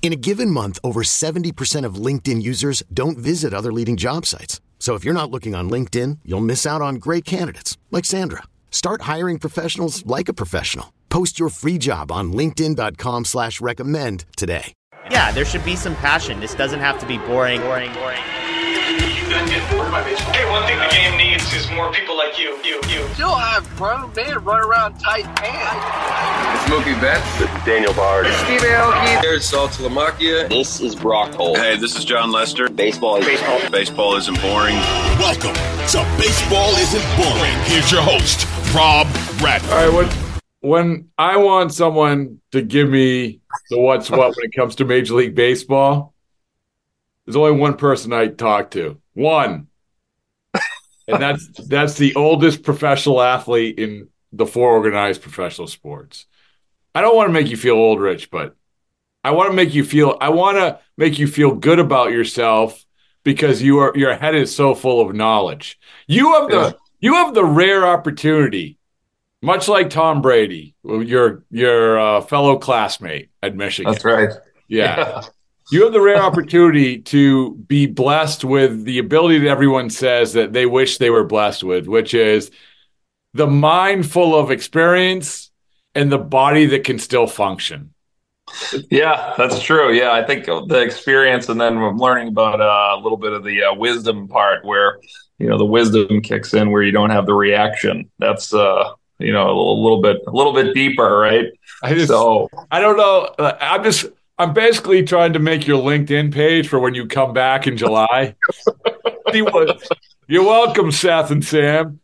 In a given month, over 70% of LinkedIn users don't visit other leading job sites. So if you're not looking on LinkedIn, you'll miss out on great candidates like Sandra. Start hiring professionals like a professional. Post your free job on linkedin.com slash recommend today. Yeah, there should be some passion. This doesn't have to be boring, boring, boring. Hey, one thing the game needs is more people like you, you, you. You still have grown men run around tight pants. It's Mookie Betts. This is Daniel Bard. Steve Aoki. There's Saltalamacchia. This is Brock Holt. Hey, this is Jon Lester. Baseball is baseball. Baseball isn't boring. Welcome to Baseball Isn't Boring. Here's your host, Rob Bradford. All right, when when I want someone to give me the what's what when it comes to Major League Baseball, there's only one person I talk to. One. And that's that's the oldest professional athlete in the four organized professional sports. I don't want to make you feel old, Rich, but I want to make you feel I want to make you feel good about yourself because you are your head is so full of knowledge. You have the yeah. you have the rare opportunity much like Tom Brady, your your uh, fellow classmate at Michigan. That's right. Yeah. yeah. You have the rare opportunity to be blessed with the ability that everyone says that they wish they were blessed with, which is the mind full of experience and the body that can still function. Yeah, that's true. Yeah, I think the experience and then I'm learning about uh, a little bit of the uh, wisdom part where, you know, the wisdom kicks in where you don't have the reaction. That's, uh, you know, a little, bit, a little bit deeper, right? I just, so I don't know. I'm just, I'm basically trying to make your LinkedIn page for when you come back in July. You're welcome, Seth and Sam.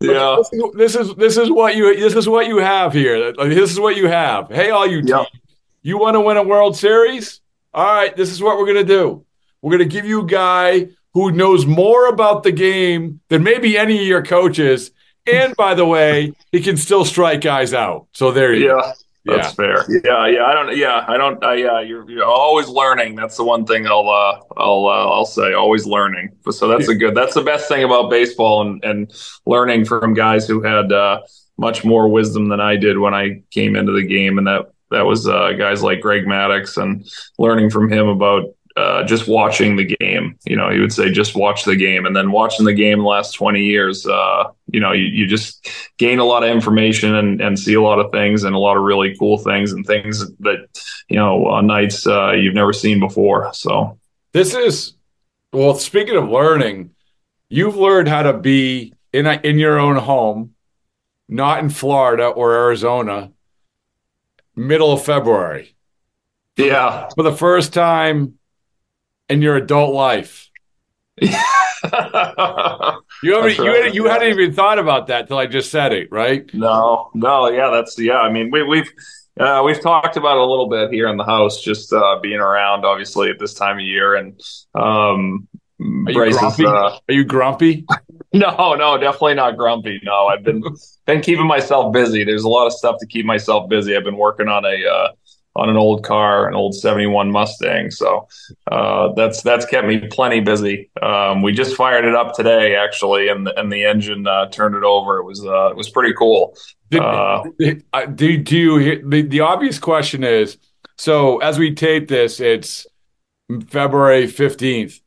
Yeah, this is this is what you this is what you have here. This is what you have. Hey, all you yep. teams, you want to win a World Series? All right, this is what we're gonna do. We're gonna give you a guy who knows more about the game than maybe any of your coaches. And by the way, he can still strike guys out. So there you yeah. go. That's yeah. fair. Yeah, yeah. I don't. Yeah, I don't. I, yeah, you're, you're always learning. That's the one thing I'll uh, I'll uh, I'll say. Always learning. So that's a good. That's the best thing about baseball and and learning from guys who had uh, much more wisdom than I did when I came into the game, and that that was uh, guys like Greg Maddux and learning from him about uh, just watching the game. You know, he would say, just watch the game. And then watching the game the last 20 years, uh, you know, you, you just gain a lot of information and, and see a lot of things and a lot of really cool things and things that, you know, on nights uh, you've never seen before. So this is, well, speaking of learning, you've learned how to be in, a, in your own home, not in Florida or Arizona, middle of February. Yeah. For the first time in your adult life. you haven't, right. you, hadn't, you yeah. hadn't even thought about that till I just said it, right? No, no, yeah, that's yeah. I mean, we, we've uh, we've talked about it a little bit here in the house, just uh, being around, obviously at this time of year, and um, are you grumpy? Uh, Are you grumpy? no, no, definitely not grumpy. No, I've been been keeping myself busy. There's a lot of stuff to keep myself busy. I've been working on a uh, on an old car, an old '71 Mustang. So uh, that's that's kept me plenty busy. Um, we just fired it up today, actually, and the, and the engine uh, turned it over. It was uh, it was pretty cool. Did, uh, do do you hear, the the obvious question is so as we tape this, it's February fifteenth.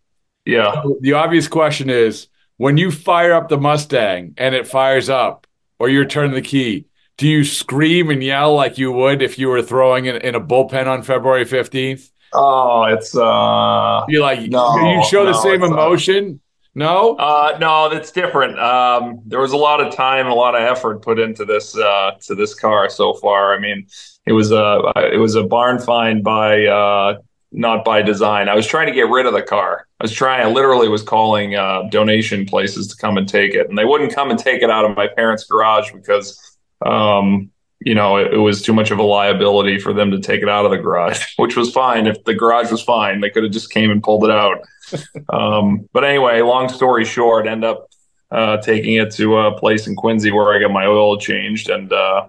Yeah. So the obvious question is when you fire up the Mustang and it fires up, or you're turning the key do you scream and yell like you would if you were throwing in, in a bullpen on February 15th? Oh, it's uh you like no, you show the same emotion. No, uh, no, that's different. Um, there was a lot of time, and a lot of effort put into this uh, to this car so far. I mean, it was a it was a barn find by uh, not by design. I was trying to get rid of the car. I was trying. I literally was calling uh, donation places to come and take it, and they wouldn't come and take it out of my parents' garage because, um, you know, it, it, was too much of a liability for them to take it out of the garage, which was fine. If the garage was fine, they could have just came and pulled it out. um, but anyway, long story short, end up uh, taking it to a place in Quincy where I got my oil changed, and uh,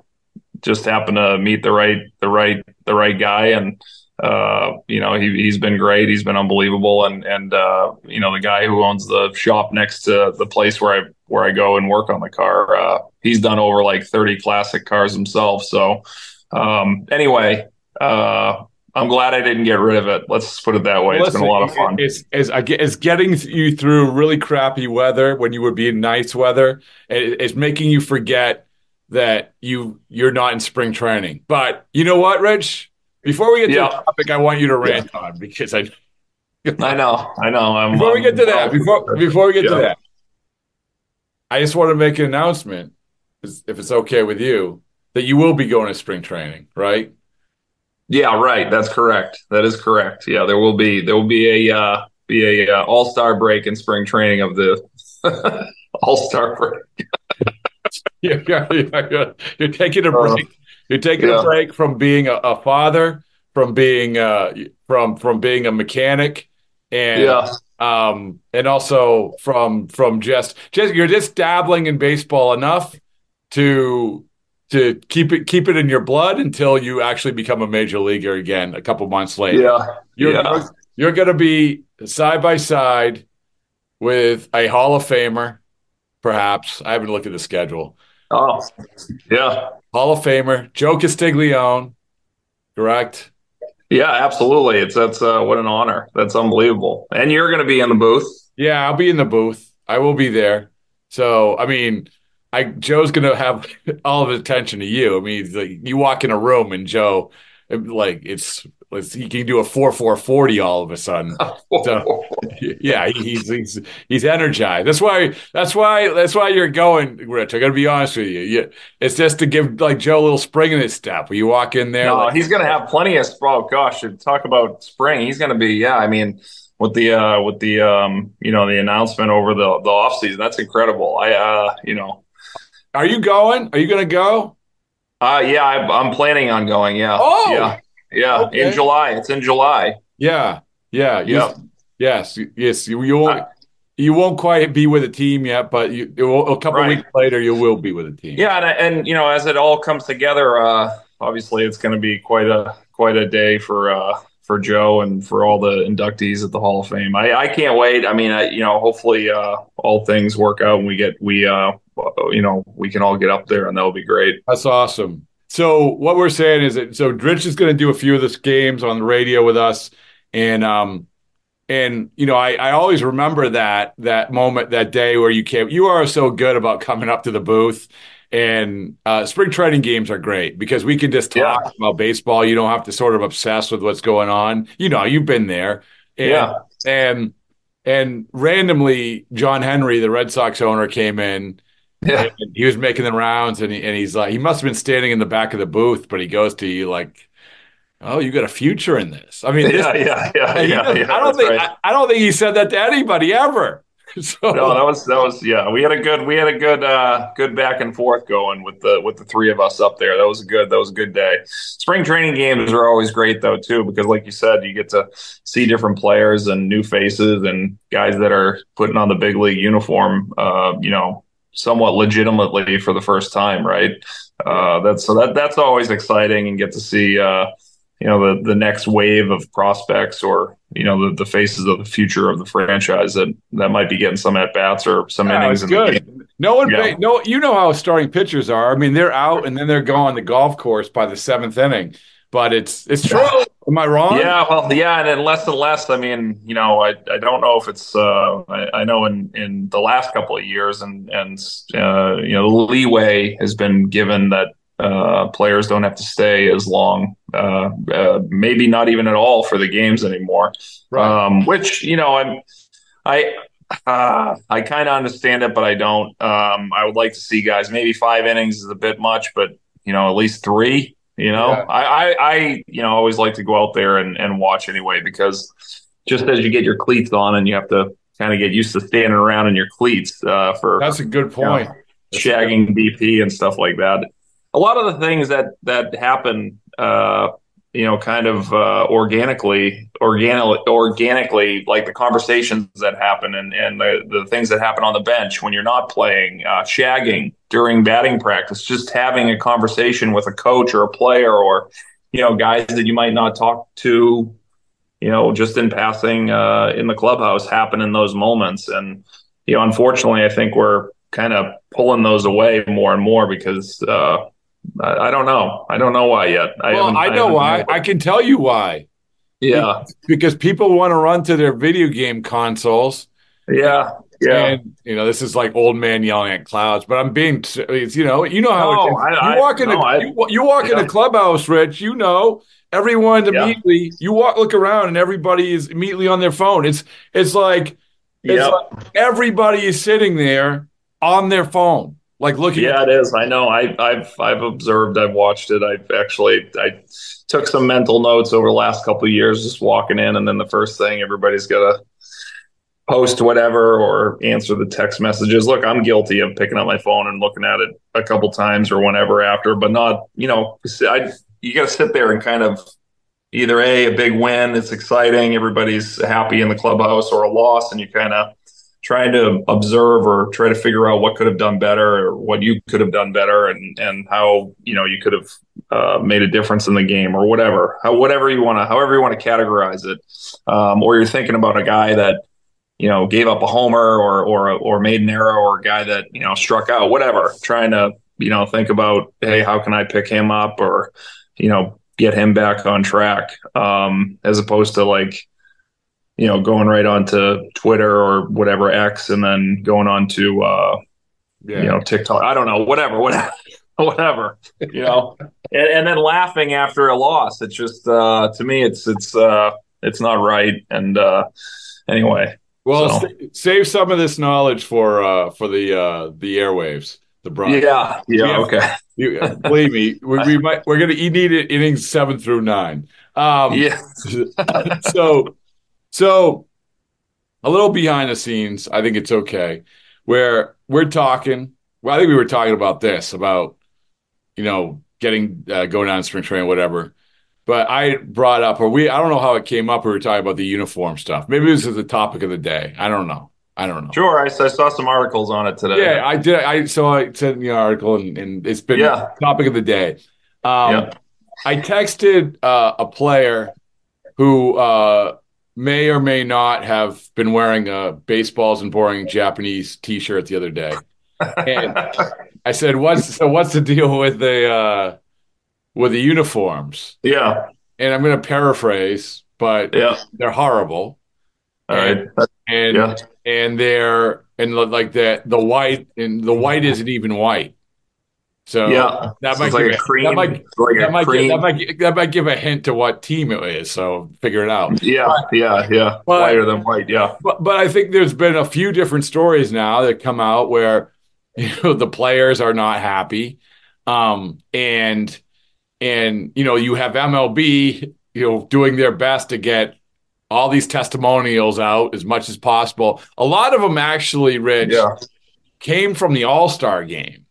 just happened to meet the right the right the right guy and uh, you know, he, he's been great. He's been unbelievable. And, and, uh, you know, the guy who owns the shop next to the place where I, where I go and work on the car, uh, he's done over like 30 classic cars himself. So, um, anyway, uh, I'm glad I didn't get rid of it. Let's put it that way. Listen, it's been a lot of fun. It's, it's, it's getting you through really crappy weather when you would be in nice weather. It's making you forget that you you're not in spring training. But you know what, Rich? Before we get to yeah. the topic, I want you to rant yeah. on because I. I know, I know. I'm, before we get to that, before before we get yeah. to that, I just want to make an announcement, if it's okay with you, that you will be going to spring training, right? Yeah, right. That's correct. That is correct. Yeah, there will be there will be a uh, be a uh, all star break in spring training of the all star break. yeah, yeah, yeah, You're taking a uh, break. Uh, you're taking yeah. a break from being a, a father, from being uh, from from being a mechanic, and yeah. um, and also from from just just you're just dabbling in baseball enough to to keep it keep it in your blood until you actually become a major leaguer again a couple months later. Yeah, you're yeah. you're, you're going to be side by side with a Hall of Famer, perhaps. I haven't looked at the schedule. Oh, yeah. Hall of Famer Joe Castiglione, correct? Yeah, absolutely. It's that's uh, what an honor. That's unbelievable. And you're going to be in the booth. Yeah, I'll be in the booth. I will be there. So, I mean, I Joe's going to have all of his attention to you. I mean, like, you walk in a room and Joe, like it's he can do a four four forty all of a sudden. So, yeah, he's he's he's energized. That's why that's why that's why you're going, Rich. I got to be honest with you. you. It's just to give like Joe a little spring in his step. When you walk in there, no, like, he's going to have plenty of. Oh gosh, talk about spring. He's going to be. Yeah, I mean. With the uh, with the um, you know the announcement over the the off season, that's incredible. I uh, you know, are you going? Are you going to go? Uh, yeah, I, am planning on going. Yeah. Oh, yeah. Yeah, okay. in July. It's in July. Yeah, yeah, yeah. Yes, yes. You, you won't. you won't quite be with a team yet, but you, will, a couple right. weeks later, you will be with a team. Yeah, and, and you know, as it all comes together, uh, obviously, it's going to be quite a quite a day for uh, for Joe and for all the inductees at the Hall of Fame. I, I can't wait. I mean, I, you know, hopefully, uh, all things work out and we get we uh, you know we can all get up there and that'll be great. That's awesome. So what we're saying is that so Rich is going to do a few of the games on the radio with us, and um, and you know I I always remember that that moment that day where you came. You are so good about coming up to the booth. And uh, spring training games are great because we can just talk yeah. about baseball. You don't have to sort of obsess with what's going on. You know, you've been there. And, yeah. And and randomly, John Henry, the Red Sox owner, came in yeah. he was making the rounds, and, he, and he's like, he must have been standing in the back of the booth, but he goes to you like, "Oh, you got a future in this." I mean, yeah, this, yeah, yeah, yeah, yeah, I don't think right. I, I, don't think he said that to anybody ever. So, no, that was that was yeah. We had a good we had a good uh good back and forth going with the with the three of us up there. That was a good that was a good day. Spring training games are always great though too because like you said, you get to see different players and new faces and guys that are putting on the big league uniform. Uh, you know, somewhat legitimately for the first time, right? Uh, that's so that that's always exciting and get to see uh, you know the the next wave of prospects or you know the, the faces of the future of the franchise that that might be getting some at bats or some yeah, innings. in good. No one, yeah. no, you know how starting pitchers are. I mean, they're out and then they're gone the golf course by the seventh inning. But it's it's true. Am I wrong? Yeah, well, yeah, and then less and less. I mean, you know, I, I don't know if it's. Uh, I, I know in, in the last couple of years, and and uh, you know, leeway has been given that uh, players don't have to stay as long, uh, uh, maybe not even at all for the games anymore. Right. Um, which you know, I'm I Uh, I kind of understand it, but I don't. Um, I would like to see guys. Maybe five innings is a bit much, but you know, at least three. You know, Yeah. I, I, I, you know, always like to go out there and, and watch anyway because just as you get your cleats on and you have to kind of get used to standing around in your cleats uh, for That's a good point. shagging BP and stuff like that. A lot of the things that that happen, uh, you know, kind of uh, organically, organically, organically, like the conversations that happen and and the, the things that happen on the bench when you're not playing, uh, shagging during batting practice, just having a conversation with a coach or a player or you know guys that you might not talk to, you know, just in passing uh, in the clubhouse happen in those moments. And you know, unfortunately, I think we're kind of pulling those away more and more because uh, I, I don't know. I don't know why yet. I, Well, I know haven't why. I can tell you why. yeah, Because people want to run to their video game consoles. yeah, yeah. And you know, this is like old man yelling at clouds, but I'm being, it's, you know, you know how No. I- you I- walk in no, a, I- you, you walk in a clubhouse, Rich. You know, everyone Yeah. immediately. You walk, look around, and everybody is immediately on their phone. It's it's like it's Yep. like everybody is sitting there on their phone, like looking. Yeah, at, it is. I know. I, I've I've observed. I've watched it. I've actually I took some mental notes over the last couple years, just walking in, and then the first thing everybody's got to post whatever or answer the text messages. Look, I'm guilty of picking up my phone and looking at it a couple times or whenever after, but not. You know, I you got to sit there and kind of either a a big win, it's exciting, everybody's happy in the clubhouse, or a loss, and you kind of trying to observe or try to figure out what could have done better or what you could have done better and and how you know you could have uh, made a difference in the game or whatever how whatever you want to however you want to categorize it. Um, or you're thinking about a guy that you know gave up a homer or or or made an error or a guy that you know struck out whatever trying to you know think about hey how can I pick him up or you know get him back on track? Um, as opposed to like you know, going right onto Twitter or whatever X, and then going on to uh, yeah. you know TikTok. I don't know, whatever, whatever, whatever. You know, and, and then laughing after a loss. It's just uh, to me, it's it's uh, it's not right. And uh, anyway, Well, So- sa- save some of this knowledge for uh for the uh the airwaves, the broad. yeah, yeah, Yeah. okay, You, believe me, we, we might we're gonna you need it innings seven through nine. Um, yeah, so so a little behind the scenes. I think it's okay. Where we're talking. Well, I think we were talking about this about you know getting uh, going down to spring training, whatever. But I brought up, or we, I don't know how it came up. We were talking about the uniform stuff. Maybe this is the topic of the day. I don't know. I don't know. sure. I, I saw some articles on it today. Yeah, I did. I so I sent the article, and, and it's been Yeah. topic of the day. Um, Yeah. I texted uh, a player who uh, may or may not have been wearing a Baseball Isn't Boring Japanese T-shirt the other day, and I said, "What's so? What's the deal with the uh, with the uniforms?" yeah, And I'm going to paraphrase, but yeah. they're horrible, All right. and Yeah. and they're and like the the white and the white isn't even white. So Yeah. that might like give cream, that might like that might, give, that might that might give a hint to what team it is. So figure it out. yeah, yeah, yeah. But- Whiter than white. Yeah, But but I think there's been a few different stories now that come out where you know the players are not happy, um, and and you know you have MLB you know doing their best to get all these testimonials out as much as possible. A lot of them actually, Rich, yeah, came from the All Star game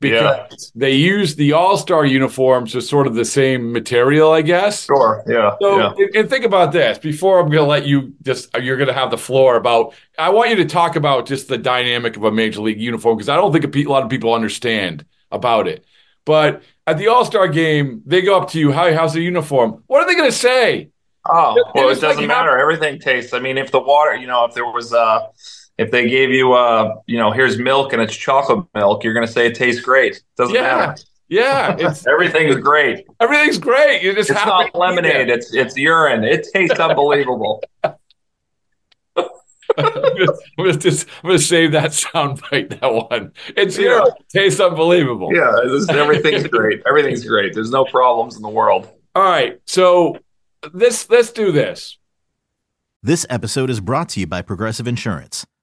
because Yeah. they use the All Star uniforms as sort of the same material, I guess. sure. Yeah, So, yeah. and, think about this before I'm going to let you just, you're going to have the floor about, I want you to talk about just the dynamic of a major league uniform because I don't think a pe- a lot of people understand about it. But at the All Star game, they go up to you, Hi, how's the uniform? What are they going to say? Oh, It- well, it like doesn't you matter. Everything tastes. I mean, if the water, you know, if there was, uh, if they gave you, uh, you know, here's milk and it's chocolate milk, you're going to say it tastes great. Doesn't Yeah. matter. Yeah, it's Everything's great. everything's great. You just It's not lemonade. there. It's it's urine. It tastes unbelievable. I'm gonna, I'm gonna just I'm gonna save that sound bite. That one. It's Yeah. your tastes unbelievable. Yeah, this, everything's great. Everything's great. There's no problems in the world. All right. So this let's do this. This episode is brought to you by Progressive Insurance.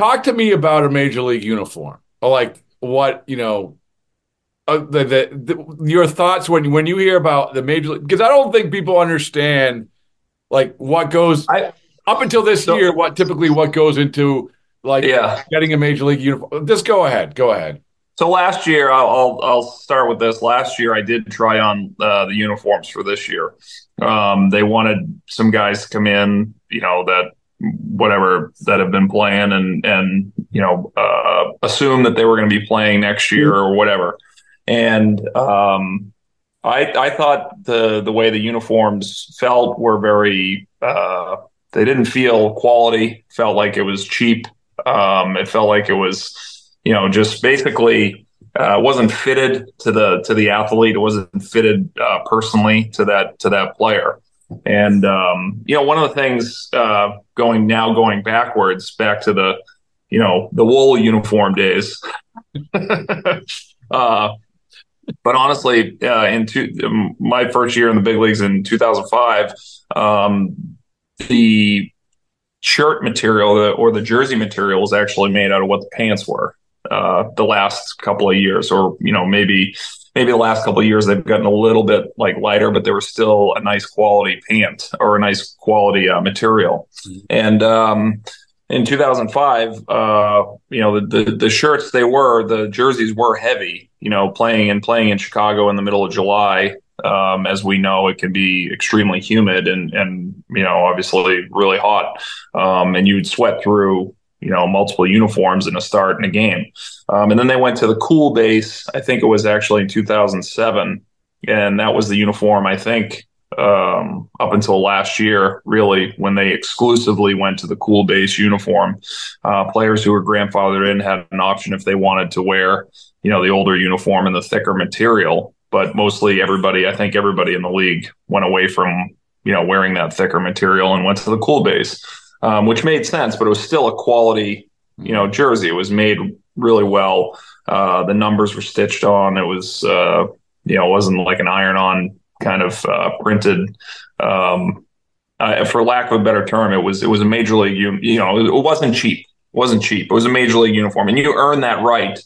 Talk to me about a major league uniform, or like what you know, uh, the, the, the your thoughts when when you hear about the major league. Because I don't think people understand like what goes I, up until this so, year. What typically what goes into like yeah. getting a major league uniform. Just go ahead. Go ahead. So last year, I'll, I'll, I'll start with this. Last year, I did try on uh, the uniforms for this year. Um, they wanted some guys to come in, you know, that whatever that have been playing and and you know uh, assume that they were going to be playing next year or whatever. And um, I I thought the the way the uniforms felt were very uh, they didn't feel quality. Felt like it was cheap. Um, it felt like it was you know just basically. Uh, wasn't fitted to the to the athlete. It wasn't fitted uh, personally to that to that player. And um, you know, one of the things uh, going now going backwards back to the you know the wool uniform days. uh, but honestly, uh, in two, my first year in the big leagues in 2005, um, the shirt material or the jersey material was actually made out of what the pants were uh, the last couple of years, or you know maybe maybe the last couple of years they've gotten a little bit like lighter, but they were still a nice quality pant or a nice quality uh, material. Mm-hmm. And um, in 2005, uh, you know, the, the, the shirts they were, the jerseys were heavy. You know, playing and playing in Chicago in the middle of July, um, as we know, it can be extremely humid and and you know, obviously really hot, um, and you'd sweat through you know multiple uniforms in a start in a game. Um, and then they went to the cool base. I think it was actually in 2007, and that was the uniform. I think um, up until last year, really, when they exclusively went to the cool base uniform. Uh, players who were grandfathered in had an option if they wanted to wear, you know, the older uniform and the thicker material. But mostly everybody, I think everybody in the league went away from, you know, wearing that thicker material and went to the cool base um, which made sense, but it was still a quality, you know, jersey. It was made really well. Uh, the numbers were stitched on. It was, uh, you know, it wasn't like an iron-on kind of uh, printed um, uh, for lack of a better term, it was it was a major league. You, you know, it wasn't cheap. It wasn't cheap. It was a major league uniform, and you earn that right.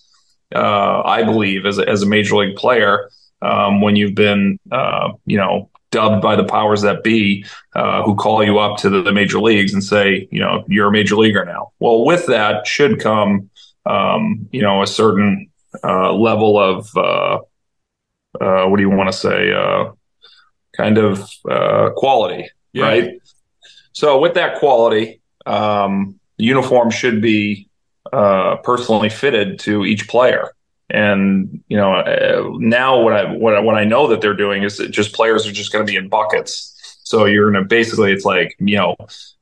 Uh, I believe as a, as a major league player um, when you've been uh, you know dubbed by the powers that be uh, who call you up to the, the, major leagues and say you know you're a major leaguer now. Well, with that should come um, you know a certain uh, level of uh, uh, what do you want to say kind of quality, yeah. right? So with that quality, um, the uniform should be uh, personally fitted to each player. And you know, uh, now what I what I, what I know that they're doing is that just players are just going to be in buckets. So you're going to basically it's like you know,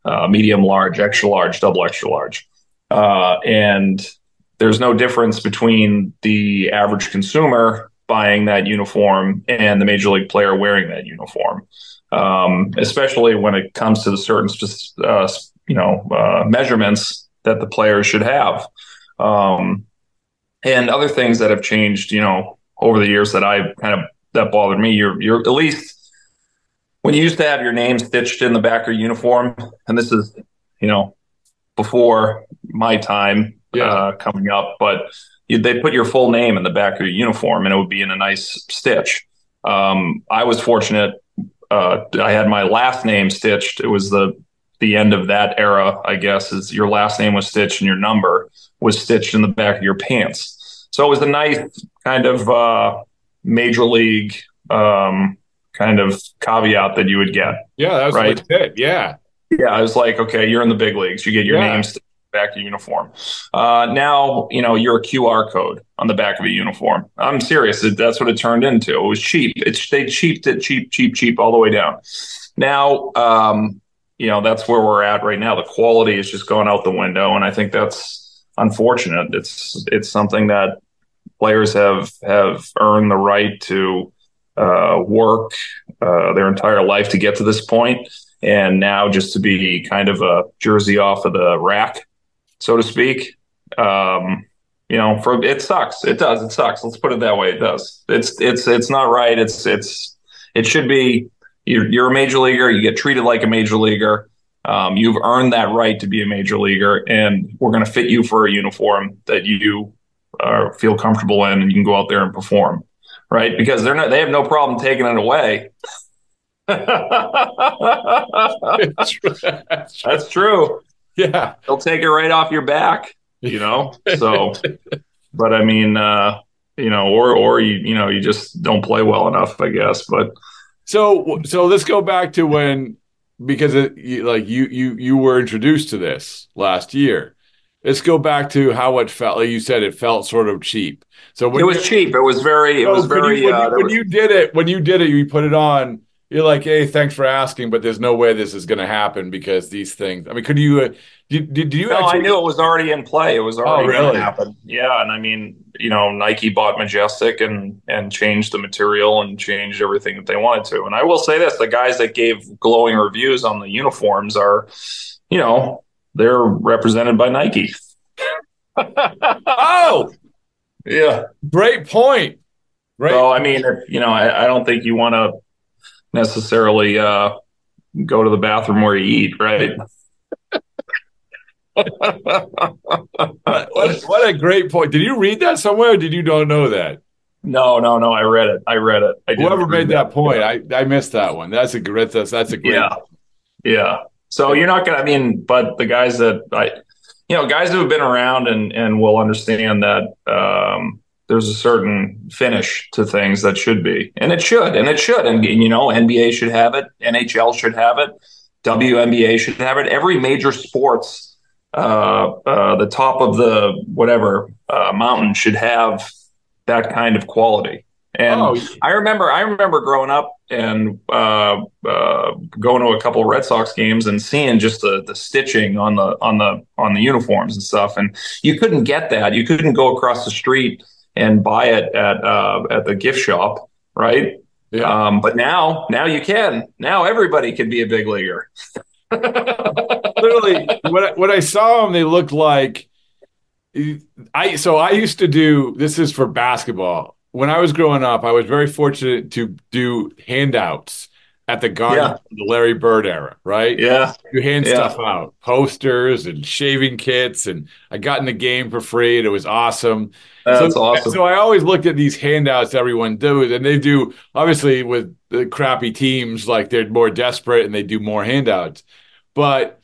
uh, medium, large, extra large, double extra large, uh, and there's no difference between the average consumer buying that uniform and the major league player wearing that uniform. Um, especially when it comes to the certain, uh, you know, uh, measurements that the players should have. Um, and other things that have changed, you know, over the years that I kind of that bothered me. You're you're at least when you used to have your name stitched in the back of your uniform, and this is, you know, before my time yeah. uh, coming up, but you, they put your full name in the back of your uniform, and it would be in a nice stitch. Um, I was fortunate; uh, I had my last name stitched. It was the the end of that era, I guess, is your last name was stitched and your number was stitched in the back of your pants. So it was a nice kind of uh, major league um, kind of caveat that you would get. Yeah, that was right. Legit. Yeah, yeah. I was like, okay, you're in the big leagues. You get your yeah. name stitched back of your uniform. Uh, now, you know, you're a QR code on the back of a uniform. I'm serious. That's what it turned into. It was cheap. It's they cheaped it cheap, cheap, cheap all the way down. Now, um, you know that's where we're at right now. The quality is just going out the window, and I think that's unfortunate. It's it's something that players have have earned the right to uh, work uh, their entire life to get to this point, and now just to be kind of a jersey off of the rack, so to speak. Um, you know, for it sucks. It does. It sucks. Let's put it that way. It does. It's it's it's not right. It's it's it should be you're, you're a major leaguer. You get treated like a major leaguer. Um, you've earned that right to be a major leaguer, and we're going to fit you for a uniform that you uh, feel comfortable in, and you can go out there and perform, right? Because they're not, they have no problem taking it away. That's true. Yeah, they'll take it right off your back, you know. So, but I mean, uh, you know, or or you you know you just don't play well enough, I guess. But so so let's go back to when because it, like you you you were introduced to this last year. Let's go back to how it felt. Like you said, it felt sort of cheap. So it was cheap. It was very. It was very. You, when, uh, you, when was... you did it, when you did it, you put it on. You're like, hey, thanks for asking, but there's no way this is going to happen because these things. I mean, could you? Uh, did, did, you? No, actually... I knew it was already in play. It was already oh, really? going to happen. Yeah, and I mean, you know, Nike bought Majestic and and changed the material and changed everything that they wanted to. And I will say this: the guys that gave glowing reviews on the uniforms are, you know, they're represented by Nike. oh, yeah, great point. Right. So I mean, if, you know, I, I don't think you want to necessarily uh, go to the bathroom where you eat, right? what, what, a great point. Did you read that somewhere did you don't know that? No, no, no. I read it. I read it. I Whoever made that, that point, I, I missed that one. That's a great that's, that's a great Yeah. Yeah. So you're not gonna I mean, but the guys that I you know, guys who have been around and and will understand that um, there's a certain finish to things that should be. And it should, and it should. And you know, NBA should have it, NHL should have it, WNBA should have it. Every major sports uh, uh, the top of the whatever uh, mountain should have that kind of quality. And oh. I remember, I remember growing up and uh, uh, going to a couple of Red Sox games and seeing just the the stitching on the on the on the uniforms and stuff. And you couldn't get that. You couldn't go across the street and buy it at uh, at the gift shop, right? Yeah. Um, but now, now you can. Now everybody can be a big leaguer. Literally, when I, when I saw them, they looked like I. So I used to do this is for basketball. When I was growing up, I was very fortunate to do handouts at the Garden, Yeah. the Larry Bird era, right? Yeah. You hand Yeah. stuff out, posters and shaving kits, and I got in the game for free, and it was awesome. That's so, awesome. So I always looked at these handouts everyone does, and they do obviously with the crappy teams, like they're more desperate and they do more handouts. But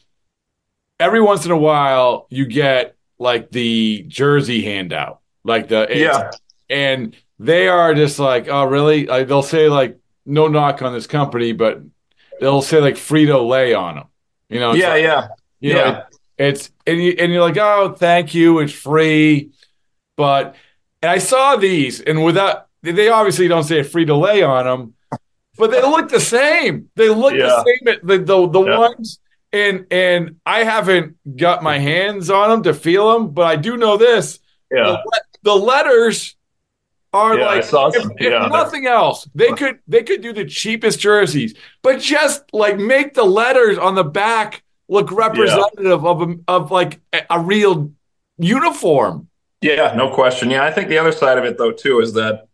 every once in a while, you get like the jersey handout, like the Yeah. and they are just like, oh, really? Like, they'll say like, no knock on this company, but they'll say like Frito Lay on them. You know? Yeah, like- yeah. you know, Yeah. it's and you and you're like, oh, thank you, it's free. But and I saw these, and without they obviously don't say a Frito Lay on them, but they look the same. They look Yeah. the same. The the, the Yeah. ones and and I haven't got my hands on them to feel them, but I do know this: Yeah. the, the letters are Yeah, like if, some. if Yeah, nothing else, they could they could do the cheapest jerseys, but just like make the letters on the back look representative of a, of like a, a real uniform. Yeah, no question. Yeah, I think the other side of it though too is that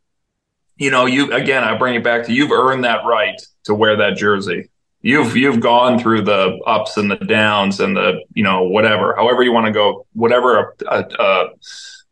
you know, you again, I bring it back to you've earned that right to wear that jersey. You've you've gone through the ups and the downs and the you know whatever, however you want to go, whatever uh, uh,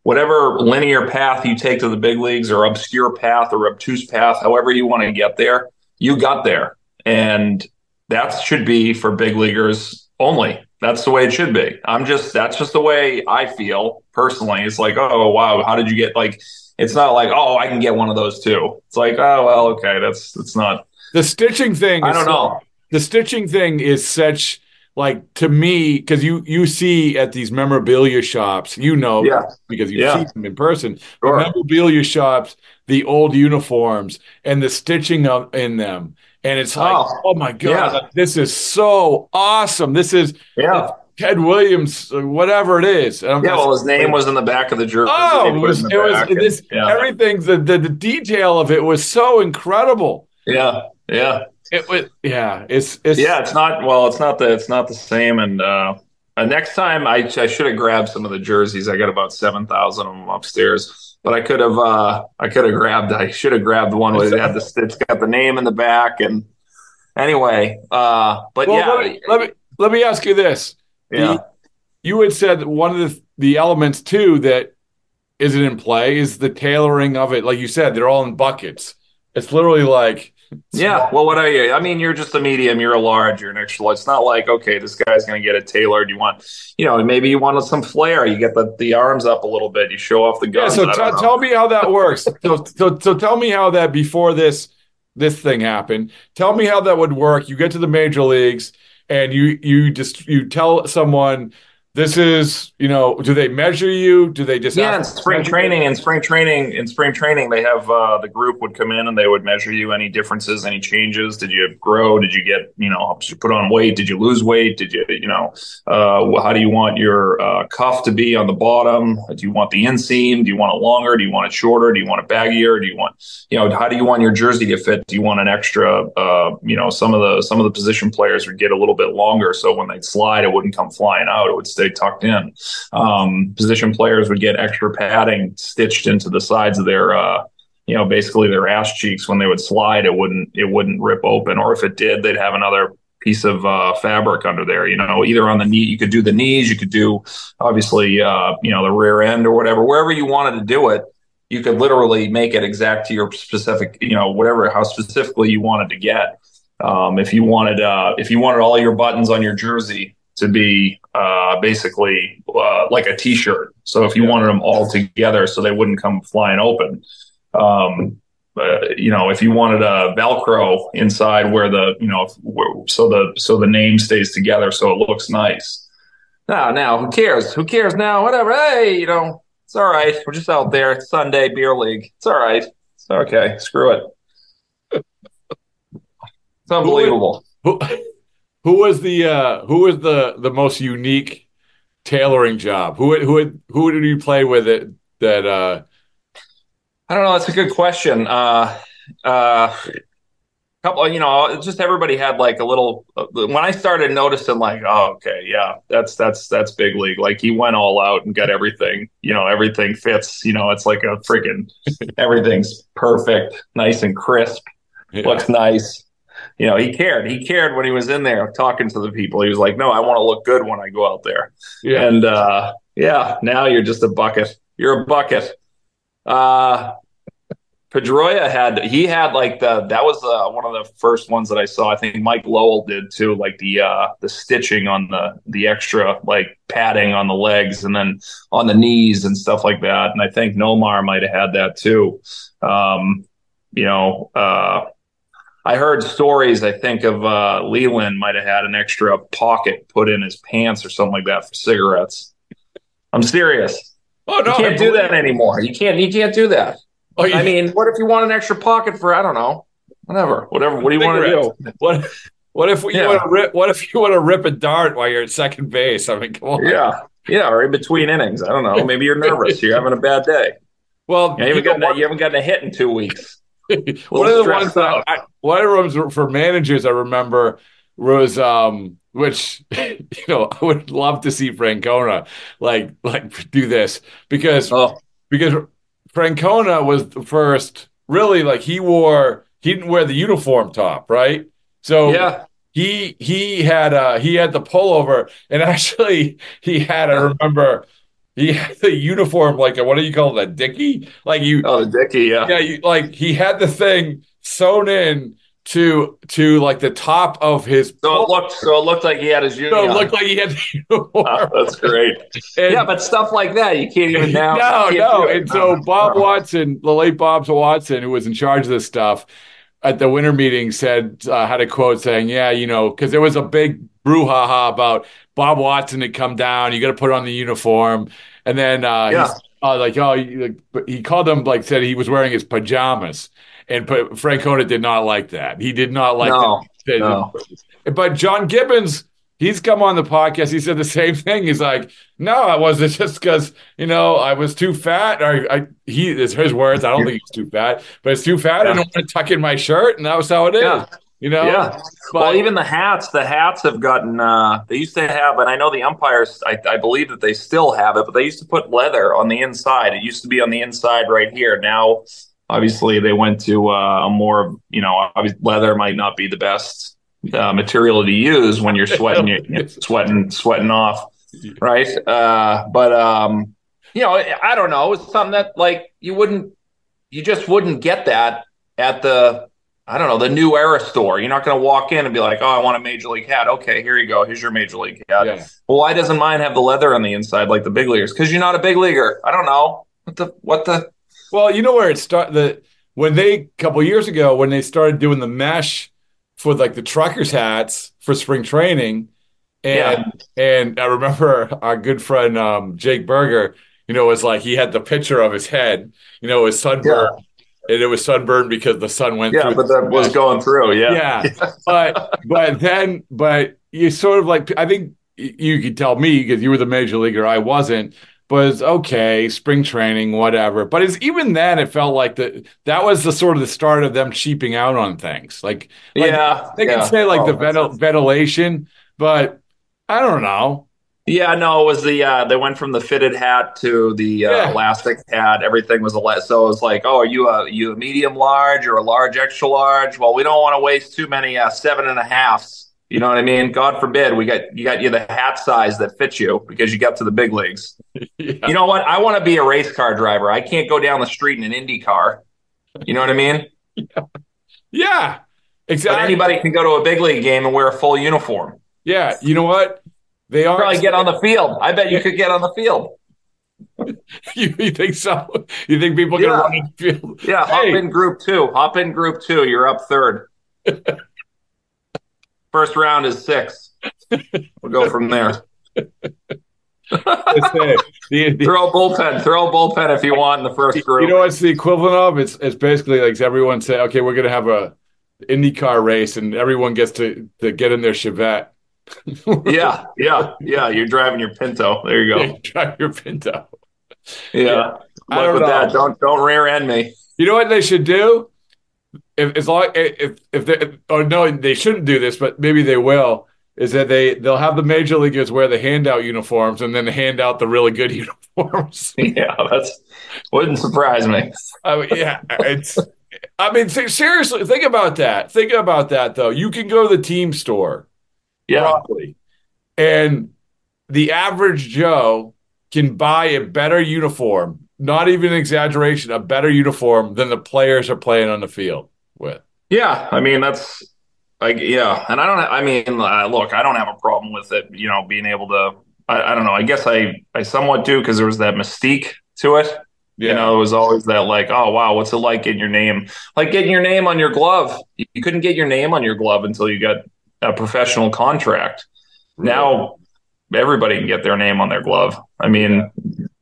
whatever linear path you take to the big leagues or obscure path or obtuse path, however you want to get there, you got there, and that should be for big leaguers only. That's the way it should be. I'm just that's just the way I feel personally. It's like, oh wow, how did you get like it's not like, oh, I can get one of those too. It's like, oh well, okay, that's it's not The stitching thing. I don't know. The stitching thing is such like to me because you you see at these memorabilia shops, you know, Yeah. because you Yeah. see them in person. The memorabilia shops, the old uniforms and the stitching of in them, and it's like, Oh, oh, my god, yeah. this is so awesome. This is Yeah. Ted Williams, whatever it is. Yeah, well his name was in the back of the jersey. Oh, it was, it was and- this yeah. everything's the, the the detail of it was so incredible. yeah, yeah. It was yeah, it's it's Yeah, it's not well, it's not the it's not the same. And uh, uh next time I I should have grabbed some of the jerseys. I got about seven thousand of them upstairs. But I could have uh I could have grabbed I should have grabbed the one where it had the it's got the name in the back and anyway, uh but Well, yeah, let me, let me let me ask you this. yeah. The- you had said one of the the elements too that isn't in play is the tailoring of it. Like you said, they're all in buckets. It's literally like Yeah. Well, what are you? I mean, you're just a medium. You're a large. You're an extra large. It's not like okay, this guy's going to get it tailored. You want, you know, maybe you want some flair. You get the, the arms up a little bit. You show off the yeah. So t- tell me how that works. so, so so tell me how that before this this thing happened. Tell me how that would work. You get to the major leagues and you you just you tell someone this is you know do they measure you? Do they just Yeah, in spring training, in spring training, in spring training, they have uh, the group would come in and they would measure you any differences, any changes. Did you grow? Did you get, you know, did you put on weight? Did you lose weight? Did you, you know, uh, how do you want your uh, cuff to be on the bottom? Do you want the inseam? Do you want it longer? Do you want it shorter? Do you want it baggier? Do you want, you know, how do you want your jersey to fit? Do you want an extra, uh, you know, some of the some of the position players would get a little bit longer, so when they'd slide, it wouldn't come flying out; it would stay tucked in. Um, position players would get extra padding stitched into the sides of their, uh, you know, basically their ass cheeks. When they would slide, it wouldn't it wouldn't rip open, or if it did, they'd have another piece of uh, fabric under there. You know, either on the knee, you could do the knees, you could do obviously, uh, you know, the rear end or whatever, wherever you wanted to do it. You could literally make it exact to your specific, you know, whatever how specifically you wanted to get. Um, if you wanted, uh, if you wanted all your buttons on your jersey to be uh, basically uh, like a T-shirt, so if you wanted them all together, so they wouldn't come flying open. Um, uh, you know, if you wanted a Velcro inside where the, you know, where, so the so the name stays together, so it looks nice. Now, now, who cares? Who cares now? Whatever. Hey, you know, it's all right. We're just out there. It's Sunday beer league. It's all right. It's okay. Screw it. It's unbelievable. Who, was the uh, who was the the most unique tailoring job? Who who who did you play with it that uh, I don't know. That's a good question. Uh, uh, couple, you know, just everybody had like a little. When I started noticing, like, oh, okay, yeah, that's that's that's big league. Like he went all out and got everything. You know, everything fits. You know, it's like a freaking everything's perfect, nice and crisp. Looks nice. You know, he cared. He cared when he was in there talking to the people. He was like, "No, I want to look good when I go out there." Yeah. And uh, yeah, now you're just a bucket. You're a bucket. Uh, Pedroia had he had like the that was uh, one of the first ones that I saw. I think Mike Lowell did too, like the uh, the stitching on the the extra like padding on the legs and then on the knees and stuff like that. And I think Nomar might have had that too. Um, you know, uh, I heard stories. I think of uh, Leyland might have had an extra pocket put in his pants or something like that for cigarettes. I'm serious. Oh no, you can't do that anymore. You can't. You can't do that. Oh, you- I mean, what if you want an extra pocket for I don't know, whatever, whatever. What do you want to do? What what if you Yeah. want to rip what if you want to rip a dart while you're at second base? I mean, come on. Yeah, yeah, or in between innings. I don't know. Maybe you're nervous. You're having a bad day. Well, You haven't gotten a, you haven't gotten a hit in two weeks. one of the ones that. I, one of the ones for managers I remember was um which you know I would love to see Francona like like do this because Oh, because Francona was the first really like he wore he didn't wear the uniform top right so yeah. he he had uh he had the pullover and actually he had I remember he had the uniform like what do you call it a dicky like you Oh, the Dicky. Yeah. yeah, you, like he had the thing sewn in to to like the top of his. So it looked. So it looked like he had his So uniform. it looked like he had the uniform. Oh, that's great. And- yeah, but stuff like that you can't even now. no, no. And so Bob oh. Watson, the late Bob Watson, who was in charge of this stuff at the winter meeting, said uh, had a quote saying, "Yeah, you know, because there was a big brouhaha about Bob Watson had come down. You got to put on the uniform." And then uh, Yeah. uh, like, "Oh," like, he called him like said he was wearing his pajamas, and pa- Francona did not like that. He did not like No, that. no. But John Gibbons. He's come on the podcast. He said the same thing. He's like, "No, I wasn't just because you know I was too fat." Or I, he, it's his words. I don't think he's too fat, but it's too fat. I don't want to tuck in my shirt, and that was how it is. Yeah. You know. Yeah. But- well, even the hats, the hats have gotten. Uh, they used to have, and I know the umpires. I, I believe that they still have it, but they used to put leather on the inside. It used to be on the inside right here. Now, obviously, they went to uh, a more, you know, obviously leather might not be the best uh, material to use when you're sweating, you sweating, sweating off, right? Uh, but um, you know, I don't know. It's something that like you wouldn't, you just wouldn't get that at the I don't know, the new era store. You're not going to walk in and be like, oh, I want a major league hat. Okay, here you go. Here's your major league hat. Yeah. Well, why doesn't mine have the leather on the inside like the big leaguers? Because you're not a big leaguer. I don't know. What the, what the, Well, you know where it started. The when they a couple years ago when they started doing the mesh for like the truckers hats for spring training, and and I remember our good friend um, Jake Berger. You know, was like he had the picture of his head. You know, it was sunburned, and it was sunburned because the sun went yeah, through. but that was going through. Yeah. yeah. but but then but you sort of like I think you could tell me because you were the major leaguer, I wasn't. It's okay, spring training, whatever. But it's even then, it felt like that that was the sort of the start of them cheaping out on things. Like, like Yeah, they can say like Oh, the ventil- ventilation, but I don't know. Yeah, no, it was the uh, they went from the fitted hat to the uh, Yeah. elastic hat. Everything was a elastic. So it was like, oh, are you a you a medium large or a large extra large? Well, we don't want to waste too many uh, seven and a halves. You know what I mean? God forbid we got you got you the hat size that fits you because you got to the big leagues. Yeah. You know what? I want to be a race car driver. I can't go down the street in an Indy car. You know what I mean? Yeah, But exactly. anybody can go to a big league game and wear a full uniform. yeah, you know what? They are Probably get on the field. I bet you could get on the field. you, you think so? You think people can Yeah. run the field? Yeah, hop in group two. Hop in group two. You're up third. First round is six. We'll go from there. Say, the- the- Throw a bullpen. Throw a bullpen if you want in the first group. You know what's the equivalent of? It's it's basically like everyone say, okay, we're gonna have a IndyCar race, and everyone gets to to get in their Chevette. yeah, yeah, yeah. You're driving your Pinto. There you go. Drive your Pinto. Yeah. I Look don't know. that. Don't don't rear end me. You know what they should do? If as long if if they or no, they shouldn't do this, but maybe they will. Is that they they'll have the major leaguers wear the handout uniforms and then hand out the really good uniforms. Yeah, that's wouldn't surprise me. I mean, yeah, it's I mean, th- seriously, think about that. Think about that, though. You can go to the team store, Yeah. probably, and the average Joe can buy a better uniform. Not even an exaggeration, a better uniform than the players are playing on the field with. Yeah, I mean that's like yeah, and I don't. I mean, uh, look, I don't have a problem with it. You know, being able to. I, I don't know. I guess I I somewhat do because there was that mystique to it. You know, it was always that like, oh wow, what's it like getting your name? Like getting your name on your glove. You couldn't get your name on your glove until you got a professional contract. Now everybody can get their name on their glove. I mean,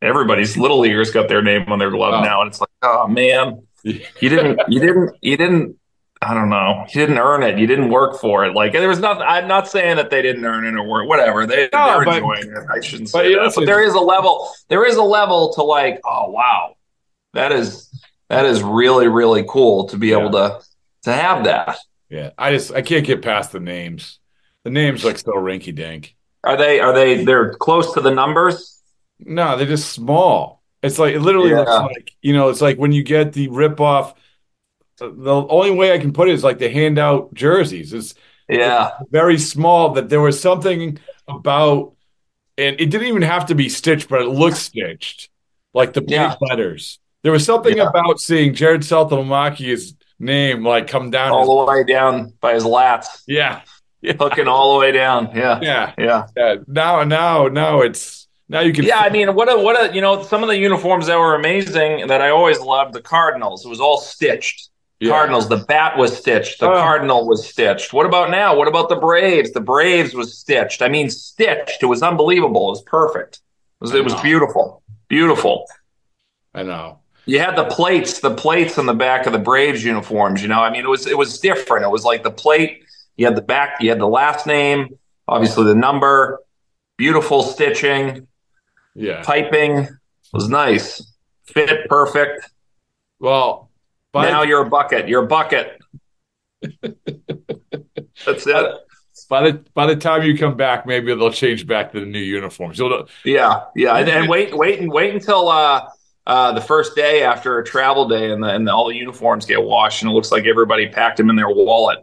everybody's little leaguers got their name on their glove Oh. now, and it's like, oh man, you didn't, you didn't, you didn't. I don't know. You didn't earn it. You didn't work for it. Like there was nothing. I'm not saying that they didn't earn it or work, whatever. They, No, they're but- enjoying it. I shouldn't but say that. But there is a level. There is a level to like, oh wow, that is that is really really cool to be able to to have that. Yeah, I just I can't get past the names. The names like so rinky dink. Are they? Are they? They're close to the numbers. No, they're just small. It's like it literally Yeah. looks like you know. It's like when you get the rip off. Uh, the only way I can put it is like the handout jerseys. It's Yeah. very small. That there was something about, and it didn't even have to be stitched, but it looked stitched, like the big Yeah. letters. There was something Yeah. about seeing Jarrod Saltalamacchia's name like come down. his- all the way down by his lats, yeah, hooking all the way down. Yeah, yeah, yeah. yeah. Now, now, now it's now you can. Yeah, I mean, what a what a you know some of the uniforms that were amazing that I always loved the Cardinals. It was all stitched. Yeah. Cardinals, the bat was stitched. The Oh. Cardinal was stitched. What about now? What about the Braves? The Braves was stitched. I mean, stitched. It was unbelievable. It was perfect. It was, it was beautiful. Beautiful. I know. You had the plates, the plates on the back of the Braves uniforms. You know, I mean, it was it was different. It was like the plate. You had the back. You had the last name, obviously the number. Beautiful stitching, Yeah. piping was nice. Fit perfect. Well, now you're a bucket. You're a bucket. That's it. by the by the time you come back, maybe they'll change back to the new uniforms. You'll, Yeah, yeah, and, and wait, wait, and wait until uh, uh, the first day after a travel day, and, the, and all the uniforms get washed, and it looks like everybody packed them in their wallet,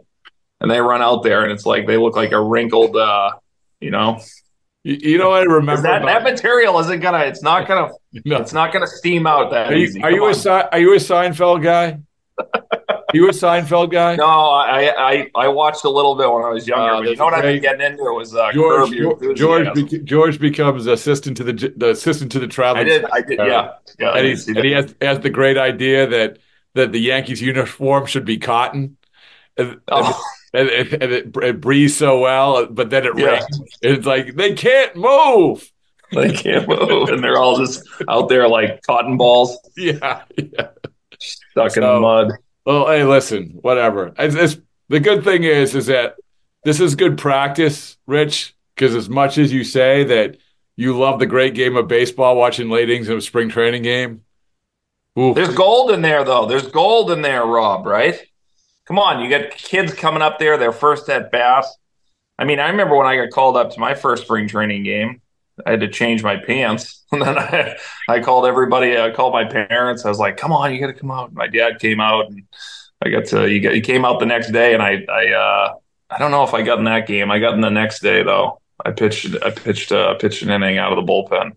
and they run out there, and it's like they look like a wrinkled, uh, you know, you, you know I remember? that that material isn't gonna, it's not gonna, No. it's not gonna steam out that Are you, easy. are you a. Are you a Seinfeld guy? you a Seinfeld guy? No, I, I I watched a little bit when I was younger. Uh, but you know what I've been getting into was uh, George George bec- George becomes assistant to the the assistant to the I traveling. did, I did, yeah, yeah. I and, did he's, and he has, has the great idea that that the Yankees uniform should be cotton. And, Oh. And, and, and it, it breathes so well, but then it Yeah. rains. It's like they can't move. They can't move, and they're all just out there like cotton balls Yeah, yeah. stuck in the mud. Well, hey, listen, whatever. It's, it's, the good thing is, is that this is good practice, Rich. Because as much as you say that you love the great game of baseball, watching late innings of a spring training game, ooh, There's gold in there, though. There's gold in there, Rob. Right? Come on, you got kids coming up there, their first at bat. I mean, I remember when I got called up to my first spring training game. I had to change my pants, and then I, I called everybody. I called my parents. I was like, "Come on, you got to come out." My dad came out, and I got to. He, got, he came out the next day, and I, I, uh, I don't know if I got in that game. I got in the next day though. I pitched, I pitched, uh, pitched an inning out of the bullpen.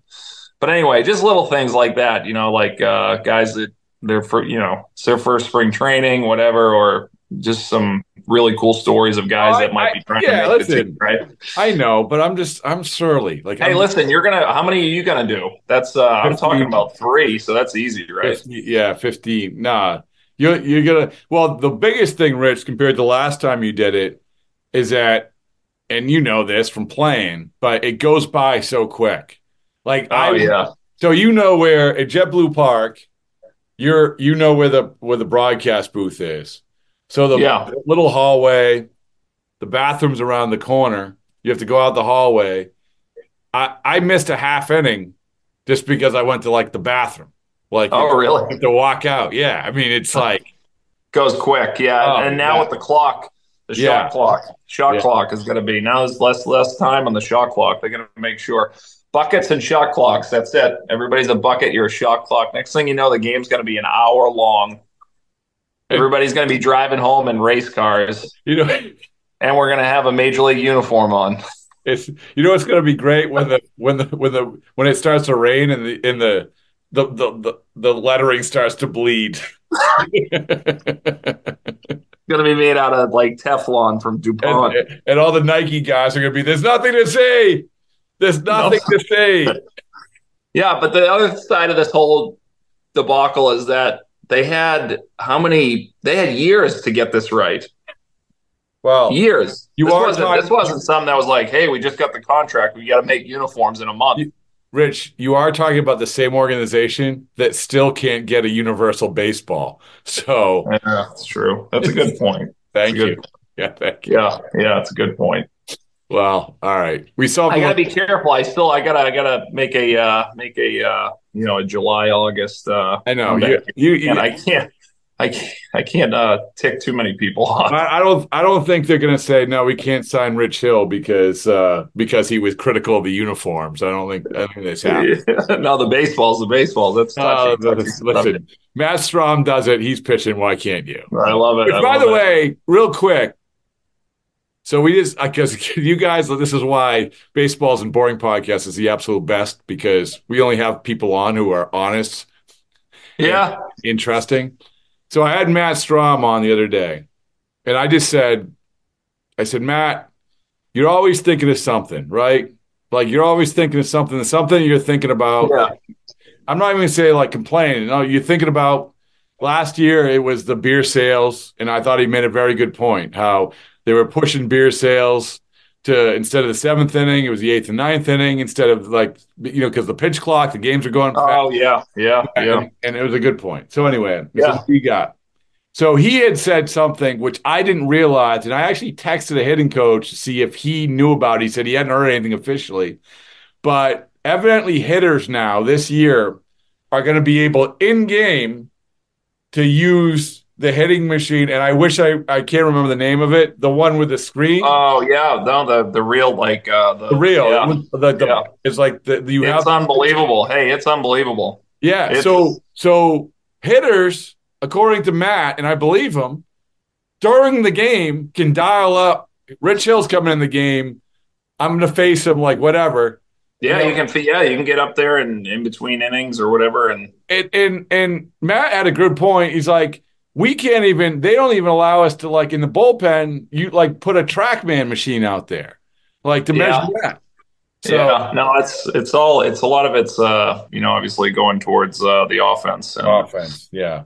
But anyway, just little things like that, you know, like uh, guys that they're for, you know, it's their first spring training, whatever, or just some really cool stories of guys I- that might I- be trying yeah, to make the listen. team, right? I know, but I'm just I'm surly. Like, Hey, I'm, listen, you're gonna. How many are you gonna do? That's uh, I'm talking about three, so that's easy, right? 50 yeah, fifteen. Nah, you're you're gonna. Well, the biggest thing, Rich, compared to last time you did it, is that, and you know this from playing, but it goes by so quick. Like, Oh I yeah, So you know where at JetBlue Park, you're you know where the where the broadcast booth is. So the Yeah. little hallway, the bathrooms around the corner. You have to go out the hallway. I I missed a half inning just because I went to like the bathroom. Like Oh, really? I have to walk out. Yeah, I mean it's like goes quick. Yeah, Oh, and now yeah. with the clock, the shot Yeah. clock, shot Yeah. clock is going to be now. There's less less time on the shot clock. They're going to make sure buckets and shot clocks. That's it. Everybody's a bucket. You're a shot clock. Next thing you know, the game's going to be an hour long. Everybody's going to be driving home in race cars. You know, and we're going to have a major league uniform on. It's you know it's going to be great when the when the when the when it starts to rain and the in the the the the, the lettering starts to bleed. It's going to be made out of like Teflon from DuPont. And, and all the Nike guys are going to be, there's nothing to say. There's nothing no. to say. yeah, but the other side of this whole debacle is that they had how many, they had years to get this right. Well, years. You this are wasn't, talking, this wasn't something that was like, hey, we just got the contract. We got to make uniforms in a month. You, Rich, you are talking about the same organization that still can't get a universal baseball. So yeah, that's true. That's a good point. thank you. Good, yeah, thank you. Yeah, yeah, that's a good point. Well, all right. We saw. I gotta be careful. I still, I gotta, I gotta make a, uh, make a, uh, you know, a July, August. Uh, I know you, you, you, and I can't. I can't, I can't uh, tick too many people off. I, I don't. I don't think they're going to say no. We can't sign Rich Hill because uh, because he was critical of the uniforms. I don't think. I don't think this happens. Yeah. no, the baseball's the baseball. That's touching. Uh, touching listen, Matt Strahm does it. He's pitching. Why can't you? I love it. Which, I by love the it. way, real quick. So we just because you guys, this is why Baseball Isn't Boring podcast is the absolute best because we only have people on who are honest. Yeah, interesting. So I had Matt Strahm on the other day, and I just said, I said, Matt, you're always thinking of something, right? Like you're always thinking of something, something you're thinking about. Yeah. I'm not even gonna say like complaining. No, you're thinking about last year it was the beer sales, and I thought he made a very good point. How they were pushing beer sales to instead of the seventh inning, it was the eighth and ninth inning instead of like you know because the pitch clock, the games are going. Oh fast. yeah, yeah, yeah, and, it was a good point. So anyway, yeah, he got. So he had said something which I didn't realize, and I actually texted a hitting coach to see if he knew about. it. He said he hadn't heard anything officially, but evidently hitters now this year are going to be able in game to use the hitting machine, and I wish I I can't remember the name of it. The one with the screen. Oh yeah, no, the the real like uh, the, the real. Yeah. The, the, yeah. It's like the, you it's have. unbelievable. Hey, it's unbelievable. Yeah. It's, so so hitters, according to Matt, and I believe him, during the game can dial up. Rich Hill's coming in the game. I'm going to face him like whatever. Yeah, you, know, you can. Yeah, you can get up there and in between innings or whatever. And and and, and Matt had a good point. He's like we can't even they don't even allow us to like in the bullpen you like put a trackman machine out there like to measure yeah. that. So, yeah. No it's it's all it's a lot of it's uh you know obviously going towards uh the offense and, offense yeah.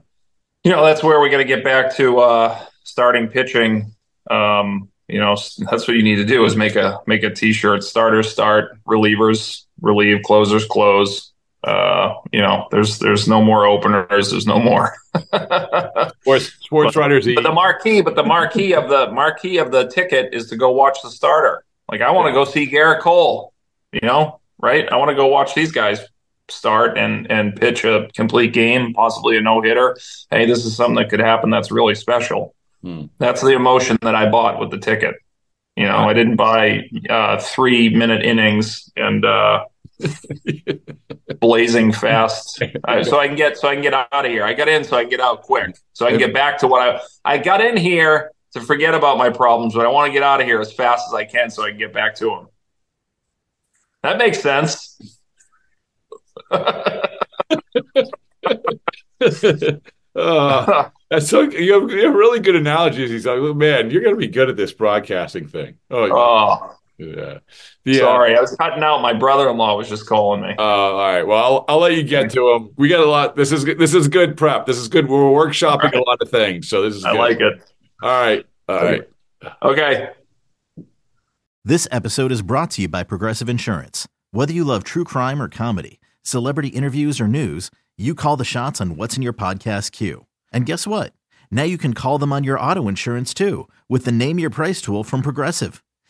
You know that's where we got to get back to uh starting pitching. Um you know that's what you need to do is make a make a t-shirt starters start relievers relieve closers close. Uh, you know, there's there's no more openers. There's no more sports, sports but, writers. But the marquee, but the marquee of the marquee of the ticket is to go watch the starter. Like I want to yeah. go see Gerrit Cole. You know, right? I want to go watch these guys start and and pitch a complete game, possibly a no hitter. Hey, this is something that could happen. That's really special. Hmm. That's the emotion that I bought with the ticket. You know, I didn't buy uh, three minute innings and. uh blazing fast. So i can get so i can get out of here. I got in so i can get out quick. So i can get back to what i i got in here to forget about my problems but i want to get out of here as fast as i can so i can get back to them that makes sense. Uh, that's so you have, you have, really good analogies. He's like man you're gonna be good at this broadcasting thing. Oh, oh. Yeah. yeah. Sorry, I was cutting out. My brother-in-law was just calling me. Uh, all right. Well, I'll, I'll let you get to him. We got a lot. This is this is good prep. This is good. We're workshopping right. a lot of things, so this is. I good. like it. All right. All right. Okay. This episode is brought to you by Progressive Insurance. Whether you love true crime or comedy, celebrity interviews or news, you call the shots on what's in your podcast queue. And guess what? Now you can call them on your auto insurance too, with the Name Your Price tool from Progressive.